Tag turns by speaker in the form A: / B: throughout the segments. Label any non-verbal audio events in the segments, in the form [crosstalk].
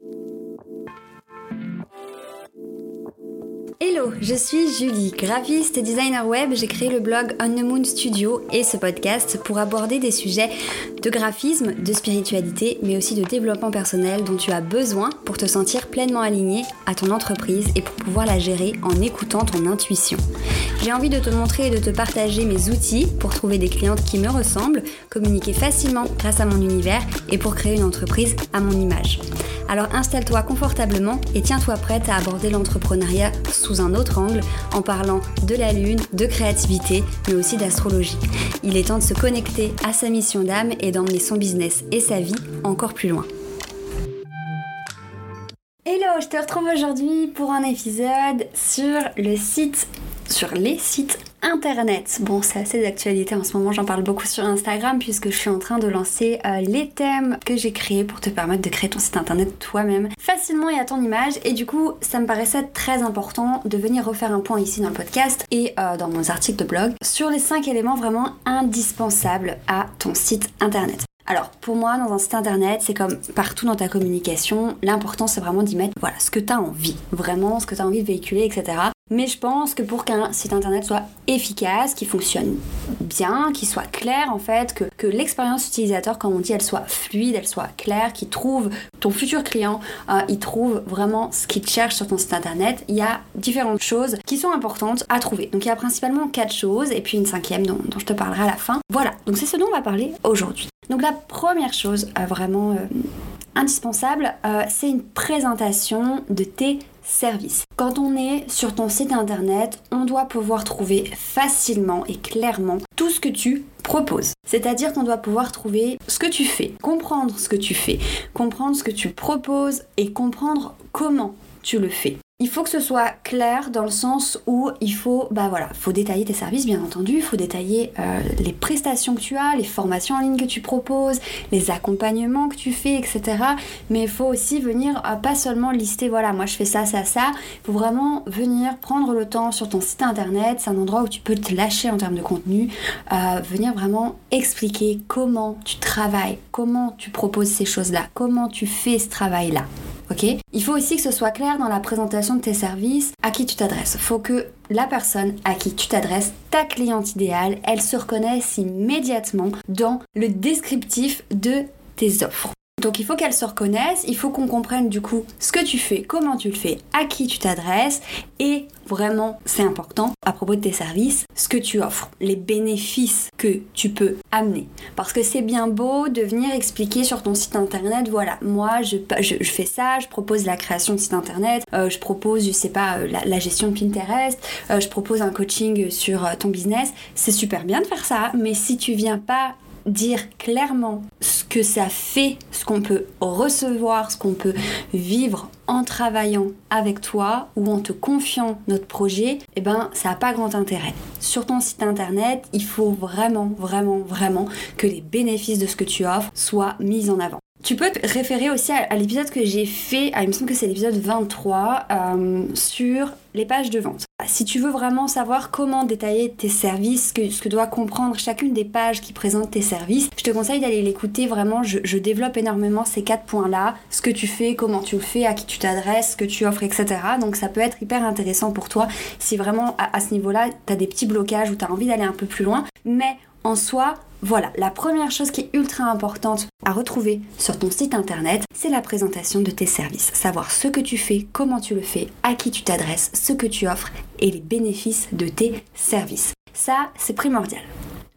A: thank you Hello, je suis Julie, graphiste et designer web. J'ai créé le blog On the Moon Studio et ce podcast pour aborder des sujets de graphisme, de spiritualité, mais aussi de développement personnel dont tu as besoin pour te sentir pleinement aligné à ton entreprise et pour pouvoir la gérer en écoutant ton intuition. J'ai envie de te montrer et de te partager mes outils pour trouver des clientes qui me ressemblent, communiquer facilement grâce à mon univers et pour créer une entreprise à mon image. Alors installe-toi confortablement et tiens-toi prête à aborder l'entrepreneuriat un autre angle en parlant de la lune, de créativité, mais aussi d'astrologie. Il est temps de se connecter à sa mission d'âme et d'emmener son business et sa vie encore plus loin. Hello, je te retrouve aujourd'hui pour un épisode sur le site, sur les sites Internet. Bon, c'est assez d'actualité en ce moment, j'en parle beaucoup sur Instagram puisque je suis en train de lancer euh, les thèmes que j'ai créés pour te permettre de créer ton site internet toi-même facilement et à ton image. Et du coup, ça me paraissait très important de venir refaire un point ici dans le podcast et euh, dans mon article de blog sur les 5 éléments vraiment indispensables à ton site internet. Alors pour moi, dans un site internet, c'est comme partout dans ta communication, l'important c'est vraiment d'y mettre voilà, ce que tu as envie, vraiment ce que tu as envie de véhiculer, etc. Mais je pense que pour qu'un site internet soit efficace, qu'il fonctionne bien, qu'il soit clair en fait, que, que l'expérience utilisateur, comme on dit, elle soit fluide, elle soit claire, qu'il trouve ton futur client, euh, il trouve vraiment ce qu'il cherche sur ton site internet, il y a différentes choses qui sont importantes à trouver. Donc il y a principalement quatre choses et puis une cinquième dont, je te parlerai à la fin. Voilà, donc c'est ce dont on va parler aujourd'hui. Donc la première chose euh, vraiment euh, indispensable, c'est une présentation de tes services. Quand on est sur ton site internet, on doit pouvoir trouver facilement et clairement tout ce que tu proposes. C'est-à-dire qu'on doit pouvoir trouver ce que tu fais, comprendre ce que tu fais, comprendre ce que tu proposes et comprendre comment tu le fais. Il faut que ce soit clair dans le sens où il faut, bah voilà, faut détailler tes services bien entendu, il faut détailler euh, les prestations que tu as, les formations en ligne que tu proposes, les accompagnements que tu fais, etc. Mais il faut aussi venir, euh, pas seulement lister, voilà, moi je fais ça, ça, ça. Il faut vraiment venir prendre le temps sur ton site internet, c'est un endroit où tu peux te lâcher en termes de contenu, euh, venir vraiment expliquer comment tu travailles, comment tu proposes ces choses-là, comment tu fais ce travail-là Il faut aussi que ce soit clair dans la présentation de tes services à qui tu t'adresses. Faut que la personne à qui tu t'adresses, ta cliente idéale, elle se reconnaisse immédiatement dans le descriptif de tes offres. Donc il faut qu'elle se reconnaisse, il faut qu'on comprenne du coup ce que tu fais, comment tu le fais, à qui tu t'adresses et vraiment c'est important à propos de tes services, ce que tu offres, les bénéfices que tu peux amener. Parce que c'est bien beau de venir expliquer sur ton site internet, voilà, moi je, je, fais ça, je propose la création de site internet, euh, je propose, je sais pas, euh, la, gestion de Pinterest, euh, je propose un coaching sur ton business, c'est super bien de faire ça, mais si tu viens pas dire clairement ce que ça fait, ce qu'on peut recevoir, ce qu'on peut vivre en travaillant avec toi ou en te confiant notre projet, eh ben ça n'a pas grand intérêt. Sur ton site internet, il faut vraiment, vraiment, vraiment que les bénéfices de ce que tu offres soient mis en avant. Tu peux te référer aussi à, l'épisode que j'ai fait, il me semble que c'est l'épisode 23, euh, sur les pages de vente. Si tu veux vraiment savoir comment détailler tes services, ce que doit comprendre chacune des pages qui présentent tes services, je te conseille d'aller l'écouter. Vraiment, je, développe énormément ces quatre points-là. Ce que tu fais, comment tu le fais, à qui tu t'adresses, ce que tu offres, etc. Donc ça peut être hyper intéressant pour toi si vraiment à, à ce niveau-là, tu as des petits blocages ou tu as envie d'aller un peu plus loin. Mais en soi, voilà, la première chose qui est ultra importante à retrouver sur ton site internet, c'est la présentation de tes services. Savoir ce que tu fais, comment tu le fais, à qui tu t'adresses, ce que tu offres et les bénéfices de tes services. Ça, c'est primordial.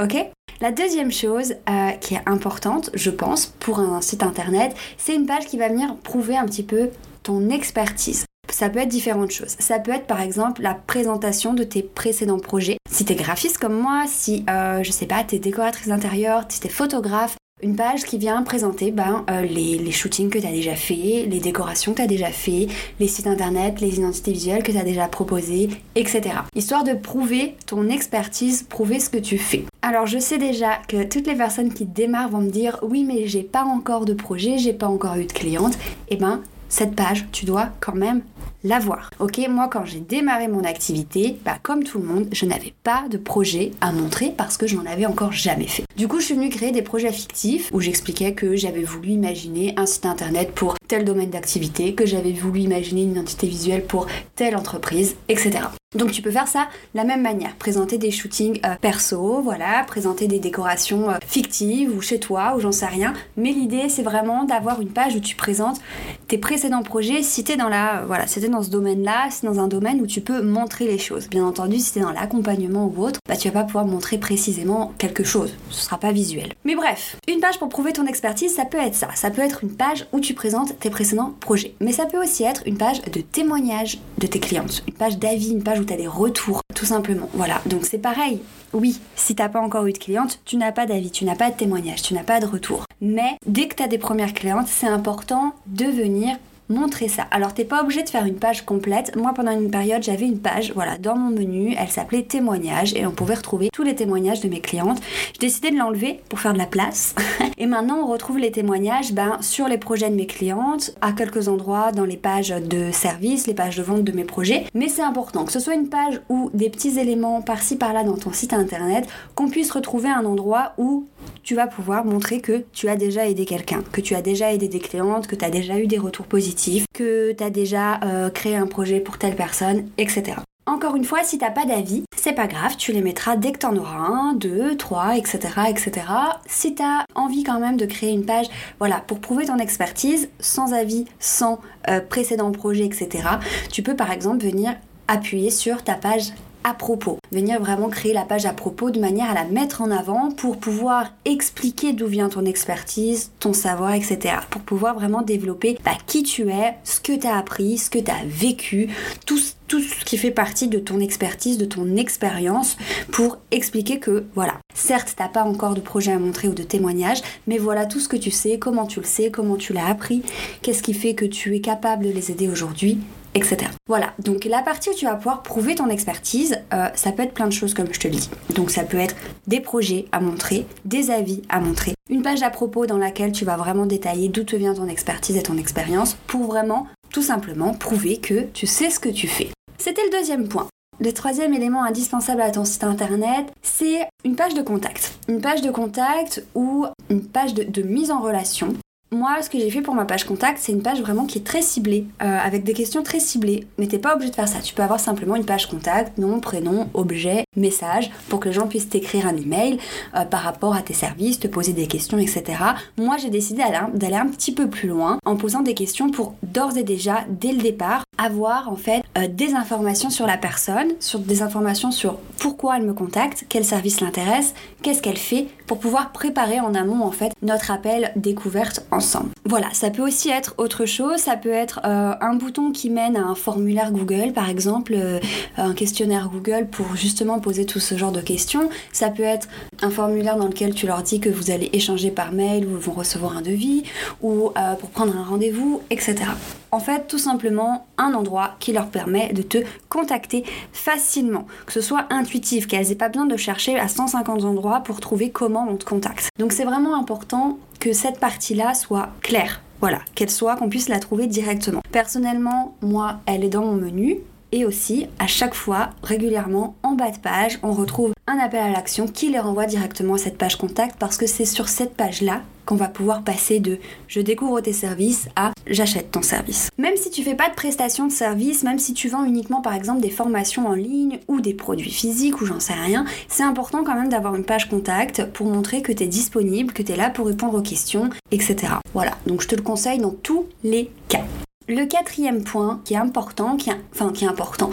A: Ok? La deuxième chose euh, qui est importante, je pense, pour un site internet, c'est une page qui va venir prouver un petit peu ton expertise. Ça peut être différentes choses. Ça peut être par exemple la présentation de tes précédents projets. Si t'es graphiste comme moi, si euh, je sais pas, t'es décoratrice d'intérieur, si t'es photographe, une page qui vient présenter ben, euh, les, shootings que tu as déjà fait, les décorations que tu as déjà fait, les sites internet, les identités visuelles que tu as déjà proposées, etc. Histoire de prouver ton expertise, prouver ce que tu fais. Alors je sais déjà que toutes les personnes qui démarrent vont me dire oui mais j'ai pas encore de projet, j'ai pas encore eu de cliente. Eh ben cette page, tu dois quand même l'avoir. Ok, moi quand j'ai démarré mon activité, bah comme tout le monde, je n'avais pas de projet à montrer parce que je n'en avais encore jamais fait. Du coup, je suis venue créer des projets fictifs où j'expliquais que j'avais voulu imaginer un site internet pour tel domaine d'activité, que j'avais voulu imaginer une identité visuelle pour telle entreprise, etc. Donc tu peux faire ça de la même manière, présenter des shootings euh, perso, voilà, présenter des décorations euh, fictives ou chez toi ou j'en sais rien. Mais l'idée c'est vraiment d'avoir une page où tu présentes tes précédents projets si t'es dans la, voilà, si dans ce domaine-là, si dans un domaine où tu peux montrer les choses. Bien entendu, si t'es dans l'accompagnement ou autre, bah tu vas pas pouvoir montrer précisément quelque chose. Ce sera pas visuel. Mais bref, une page pour prouver ton expertise, ça peut être ça. Ça peut être une page où tu présentes tes précédents projets. Mais ça peut aussi être une page de témoignage de tes clientes, une page d'avis, une page où tu as des retours, tout simplement. Voilà, donc c'est pareil. Oui, si t'as pas encore eu de cliente, tu n'as pas d'avis, tu n'as pas de témoignage, tu n'as pas de retour. Mais dès que tu as des premières clientes, c'est important de venir montrer ça. Alors t'es pas obligé de faire une page complète. Moi pendant une période j'avais une page, voilà, dans mon menu, elle s'appelait témoignages et on pouvait retrouver tous les témoignages de mes clientes. J'ai décidé de l'enlever pour faire de la place. [laughs] et maintenant on retrouve les témoignages ben, sur les projets de mes clientes, à quelques endroits dans les pages de service, les pages de vente de mes projets. Mais c'est important que ce soit une page ou des petits éléments par-ci par-là dans ton site internet, qu'on puisse retrouver un endroit où tu vas pouvoir montrer que tu as déjà aidé quelqu'un, que tu as déjà aidé des clientes, que tu as déjà eu des retours positifs, que tu as déjà euh, créé un projet pour telle personne, etc. Encore une fois, si t'as pas d'avis, c'est pas grave, tu les mettras dès que t'en auras un, deux, trois, etc., etc. Si t'as envie quand même de créer une page, voilà, pour prouver ton expertise, sans avis, sans euh, précédent projet, etc., tu peux par exemple venir appuyer sur ta page à propos. Venir vraiment créer la page à propos de manière à la mettre en avant pour pouvoir expliquer d'où vient ton expertise, ton savoir, etc. Pour pouvoir vraiment développer bah, qui tu es, ce que tu as appris, ce que tu as vécu, tout, tout ce qui fait partie de ton expertise, de ton expérience pour expliquer que voilà, certes t'as pas encore de projet à montrer ou de témoignage, mais voilà tout ce que tu sais, comment tu le sais, comment tu l'as appris, qu'est-ce qui fait que tu es capable de les aider aujourd'hui Voilà, donc la partie où tu vas pouvoir prouver ton expertise, euh, ça peut être plein de choses comme je te le dis. Donc ça peut être des projets à montrer, des avis à montrer, une page à propos dans laquelle tu vas vraiment détailler d'où te vient ton expertise et ton expérience pour vraiment tout simplement prouver que tu sais ce que tu fais. C'était le deuxième point. Le troisième élément indispensable à ton site internet, c'est une page de contact. Une page de contact ou une page de mise en relation moi, ce que j'ai fait pour ma page contact, c'est une page vraiment qui est très ciblée, euh, avec des questions très ciblées. Mais t'es pas obligé de faire ça. Tu peux avoir simplement une page contact, nom, prénom, objet, message, pour que les gens puissent t'écrire un email euh, par rapport à tes services, te poser des questions, etc. Moi, j'ai décidé d'aller un petit peu plus loin en posant des questions pour d'ores et déjà, dès le départ, avoir en fait euh, des informations sur la personne, sur des informations sur pourquoi elle me contacte, quel service l'intéresse, qu'est-ce qu'elle fait, pour pouvoir préparer en amont en fait notre appel découverte ensemble. Voilà, ça peut aussi être autre chose, ça peut être euh, un bouton qui mène à un formulaire Google par exemple, euh, un questionnaire Google pour justement poser tout ce genre de questions. Ça peut être un formulaire dans lequel tu leur dis que vous allez échanger par mail ou vont recevoir un devis ou pour prendre un rendez-vous, etc. En fait, tout simplement un endroit qui leur permet de te contacter facilement, que ce soit intuitif, qu'elles aient pas besoin de chercher à 150 endroits pour trouver comment on te contacte. Donc c'est vraiment important que cette partie-là soit claire. Voilà, qu'elle soit, qu'on puisse la trouver directement. Personnellement, moi, elle est dans mon menu. Et aussi, à chaque fois, régulièrement, en bas de page, on retrouve un appel à l'action qui les renvoie directement à cette page contact parce que c'est sur cette page-là qu'on va pouvoir passer de je découvre tes services à j'achète ton service. Même si tu fais pas de prestation de service, même si tu vends uniquement par exemple des formations en ligne ou des produits physiques ou j'en sais rien, c'est important quand même d'avoir une page contact pour montrer que tu es disponible, que tu es là pour répondre aux questions, etc. Voilà, donc je te le conseille dans tous les cas. Le quatrième point qui est important, qui enfin qui est important,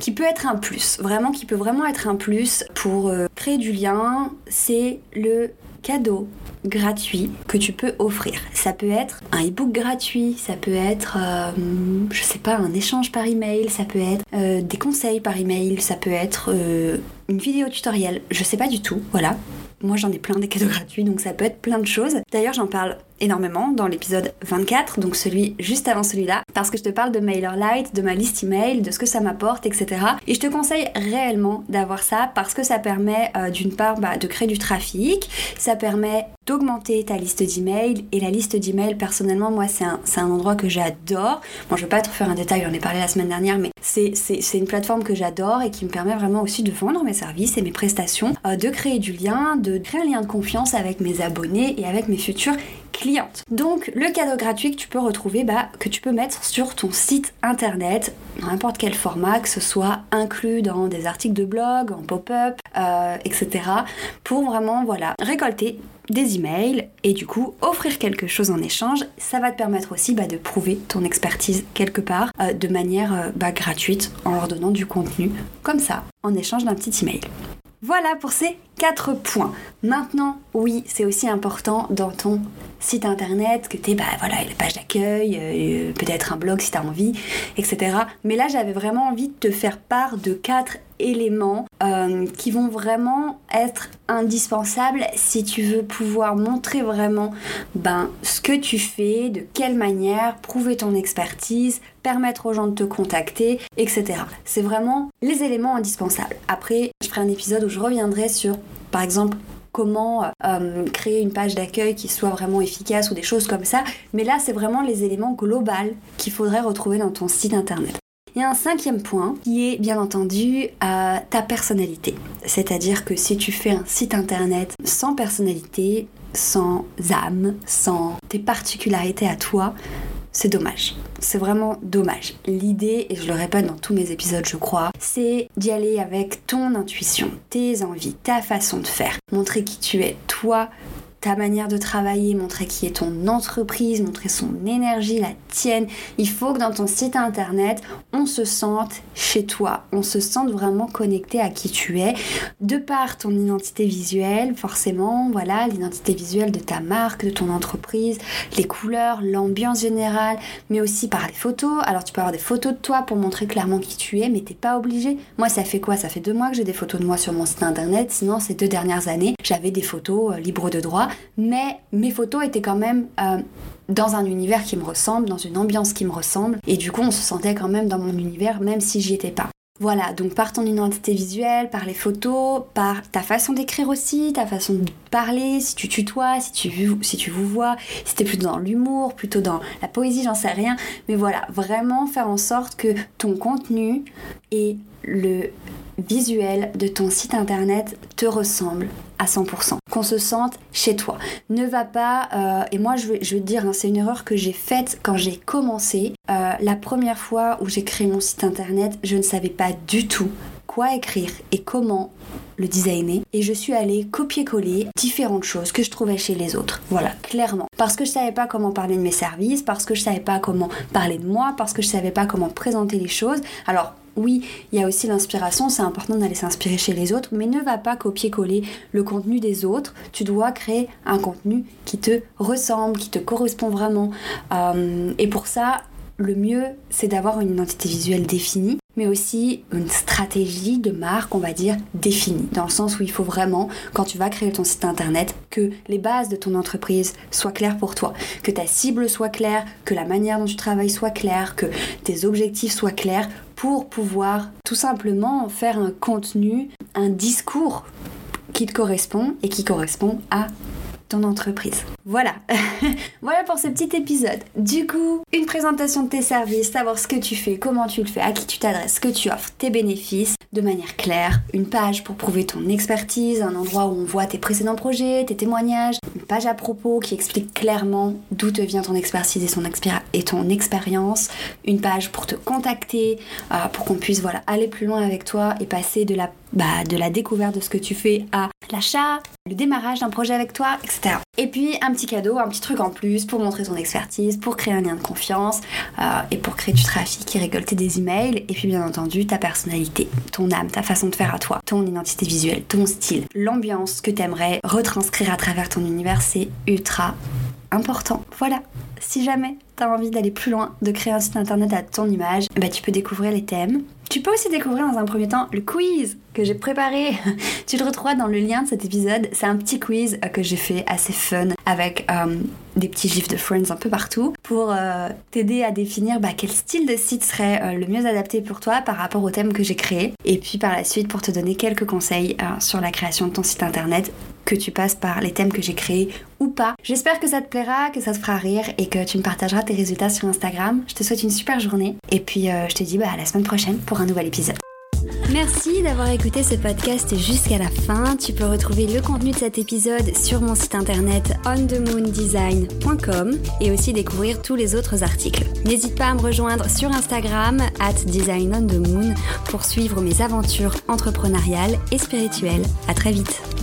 A: qui peut être un plus, vraiment qui peut vraiment être un plus pour euh, créer du lien, c'est le cadeau gratuit que tu peux offrir. Ça peut être un e-book gratuit, ça peut être, euh, je sais pas, un échange par email, ça peut être euh, des conseils par email, ça peut être une vidéo tutoriel, je sais pas du tout, voilà. Moi j'en ai plein des cadeaux [laughs] gratuits donc ça peut être plein de choses. D'ailleurs j'en parle énormément dans l'épisode 24, donc celui juste avant celui-là, parce que je te parle de MailerLite, de ma liste email, de ce que ça m'apporte, etc. Et je te conseille réellement d'avoir ça parce que ça permet euh, d'une part bah, de créer du trafic, ça permet d'augmenter ta liste d'emails et la liste d'emails personnellement moi c'est un, un, endroit que j'adore. Bon je vais pas te faire un détail, j'en ai parlé la semaine dernière, mais c'est une plateforme que j'adore et qui me permet vraiment aussi de vendre mes services et mes prestations, euh, de créer du lien, de créer un lien de confiance avec mes abonnés et avec mes futurs clientes. Donc le cadeau gratuit que tu peux retrouver, bah, que tu peux mettre sur ton site internet, n'importe quel format, que ce soit inclus dans des articles de blog, en pop-up, euh, etc. Pour vraiment voilà récolter des emails et du coup offrir quelque chose en échange. Ça va te permettre aussi bah, de prouver ton expertise quelque part euh, de manière euh, bah, gratuite en leur donnant du contenu comme ça en échange d'un petit email. Voilà pour ces quatre points. Maintenant, oui, c'est aussi important dans ton site internet que tu aies bah, voilà, la page d'accueil, euh, peut-être un blog si tu as envie, etc. Mais là, j'avais vraiment envie de te faire part de quatre éléments euh, qui vont vraiment être indispensables si tu veux pouvoir montrer vraiment ben, ce que tu fais, de quelle manière, prouver ton expertise, permettre aux gens de te contacter, etc. C'est vraiment les éléments indispensables. Après, je ferai un épisode où je reviendrai sur, par exemple, comment euh, créer une page d'accueil qui soit vraiment efficace ou des choses comme ça. Mais là, c'est vraiment les éléments globaux qu'il faudrait retrouver dans ton site internet. Il y a un cinquième point qui est bien entendu euh, ta personnalité. C'est-à-dire que si tu fais un site internet sans personnalité, sans âme, sans tes particularités à toi, c'est dommage. C'est vraiment dommage. L'idée, et je le répète dans tous mes épisodes, je crois, c'est d'y aller avec ton intuition, tes envies, ta façon de faire. Montrer qui tu es, toi, ta manière de travailler, montrer qui est ton entreprise, montrer son énergie, la tienne. Il faut que dans ton site internet, on se sente chez toi, on se sente vraiment connecté à qui tu es, de par ton identité visuelle, forcément, voilà, l'identité visuelle de ta marque, de ton entreprise, les couleurs, l'ambiance générale, mais aussi par les photos. Alors tu peux avoir des photos de toi pour montrer clairement qui tu es, mais t'es pas obligé. Moi, ça fait quoi? Ça fait deux mois que j'ai des photos de moi sur mon site internet, sinon ces deux dernières années, j'avais des photos euh, libres de droit mais mes photos étaient quand même euh, dans un univers qui me ressemble, dans une ambiance qui me ressemble, et du coup on se sentait quand même dans mon univers même si j'y étais pas. Voilà, donc par ton identité visuelle, par les photos, par ta façon d'écrire aussi, ta façon de parler, si tu tutoies, si tu, vous vois, si t'es plutôt dans l'humour, plutôt dans la poésie, j'en sais rien. Mais voilà, vraiment faire en sorte que ton contenu et le visuel de ton site internet te ressemble à 100%, qu'on se sente chez toi. Ne va pas, euh, et moi je veux dire, hein, c'est une erreur que j'ai faite quand j'ai commencé. Euh, la première fois où j'ai créé mon site internet, je ne savais pas du tout écrire et comment le designer et je suis allée copier-coller différentes choses que je trouvais chez les autres. Voilà, clairement. Parce que je savais pas comment parler de mes services, parce que je savais pas comment parler de moi, parce que je savais pas comment présenter les choses. Alors, oui, il y a aussi l'inspiration, c'est important d'aller s'inspirer chez les autres, mais ne va pas copier-coller le contenu des autres. Tu dois créer un contenu qui te ressemble, qui te correspond vraiment. Euh, et pour ça, le mieux, c'est d'avoir une identité visuelle définie, mais aussi une stratégie de marque, on va dire, définie. Dans le sens où il faut vraiment, quand tu vas créer ton site internet, que les bases de ton entreprise soient claires pour toi, que ta cible soit claire, que la manière dont tu travailles soit claire, que tes objectifs soient clairs pour pouvoir tout simplement faire un contenu, un discours qui te correspond et qui correspond à ton entreprise. Voilà, [laughs] voilà pour ce petit épisode. Du coup, une présentation de tes services, savoir ce que tu fais, comment tu le fais, à qui tu t'adresses, ce que tu offres, tes bénéfices, de manière claire, une page pour prouver ton expertise, un endroit où on voit tes précédents projets, tes témoignages, page à propos qui explique clairement d'où te vient ton expertise et, son et ton expérience, une page pour te contacter, euh, pour qu'on puisse voilà, aller plus loin avec toi et passer de la, bah, de la découverte de ce que tu fais à l'achat, le démarrage d'un projet avec toi, etc. Et puis un petit cadeau, un petit truc en plus pour montrer ton expertise, pour créer un lien de confiance euh, et pour créer du trafic et récolter des emails. Et puis bien entendu ta personnalité, ton âme, ta façon de faire à toi, ton identité visuelle, ton style, l'ambiance que t'aimerais retranscrire à travers ton univers, c'est ultra important. Voilà. Si jamais t'as envie d'aller plus loin, de créer un site internet à ton image, bah tu peux découvrir les thèmes. Tu peux aussi découvrir dans un premier temps le quiz que j'ai préparé. [laughs] tu le retrouveras dans le lien de cet épisode. C'est un petit quiz que j'ai fait assez fun avec euh, des petits gifs de Friends un peu partout pour euh, t'aider à définir bah, quel style de site serait euh, le mieux adapté pour toi par rapport au thème que j'ai créé. Et puis par la suite pour te donner quelques conseils sur la création de ton site internet que tu passes par les thèmes que j'ai créés ou pas. J'espère que ça te plaira, que ça te fera rire et que tu me partageras tes résultats sur Instagram. Je te souhaite une super journée et puis je te dis bah, à la semaine prochaine pour un nouvel épisode. Merci d'avoir écouté ce podcast jusqu'à la fin. Tu peux retrouver le contenu de cet épisode sur mon site internet onthemoondesign.com et aussi découvrir tous les autres articles. N'hésite pas à me rejoindre sur Instagram at designonthemoon pour suivre mes aventures entrepreneuriales et spirituelles. À très vite.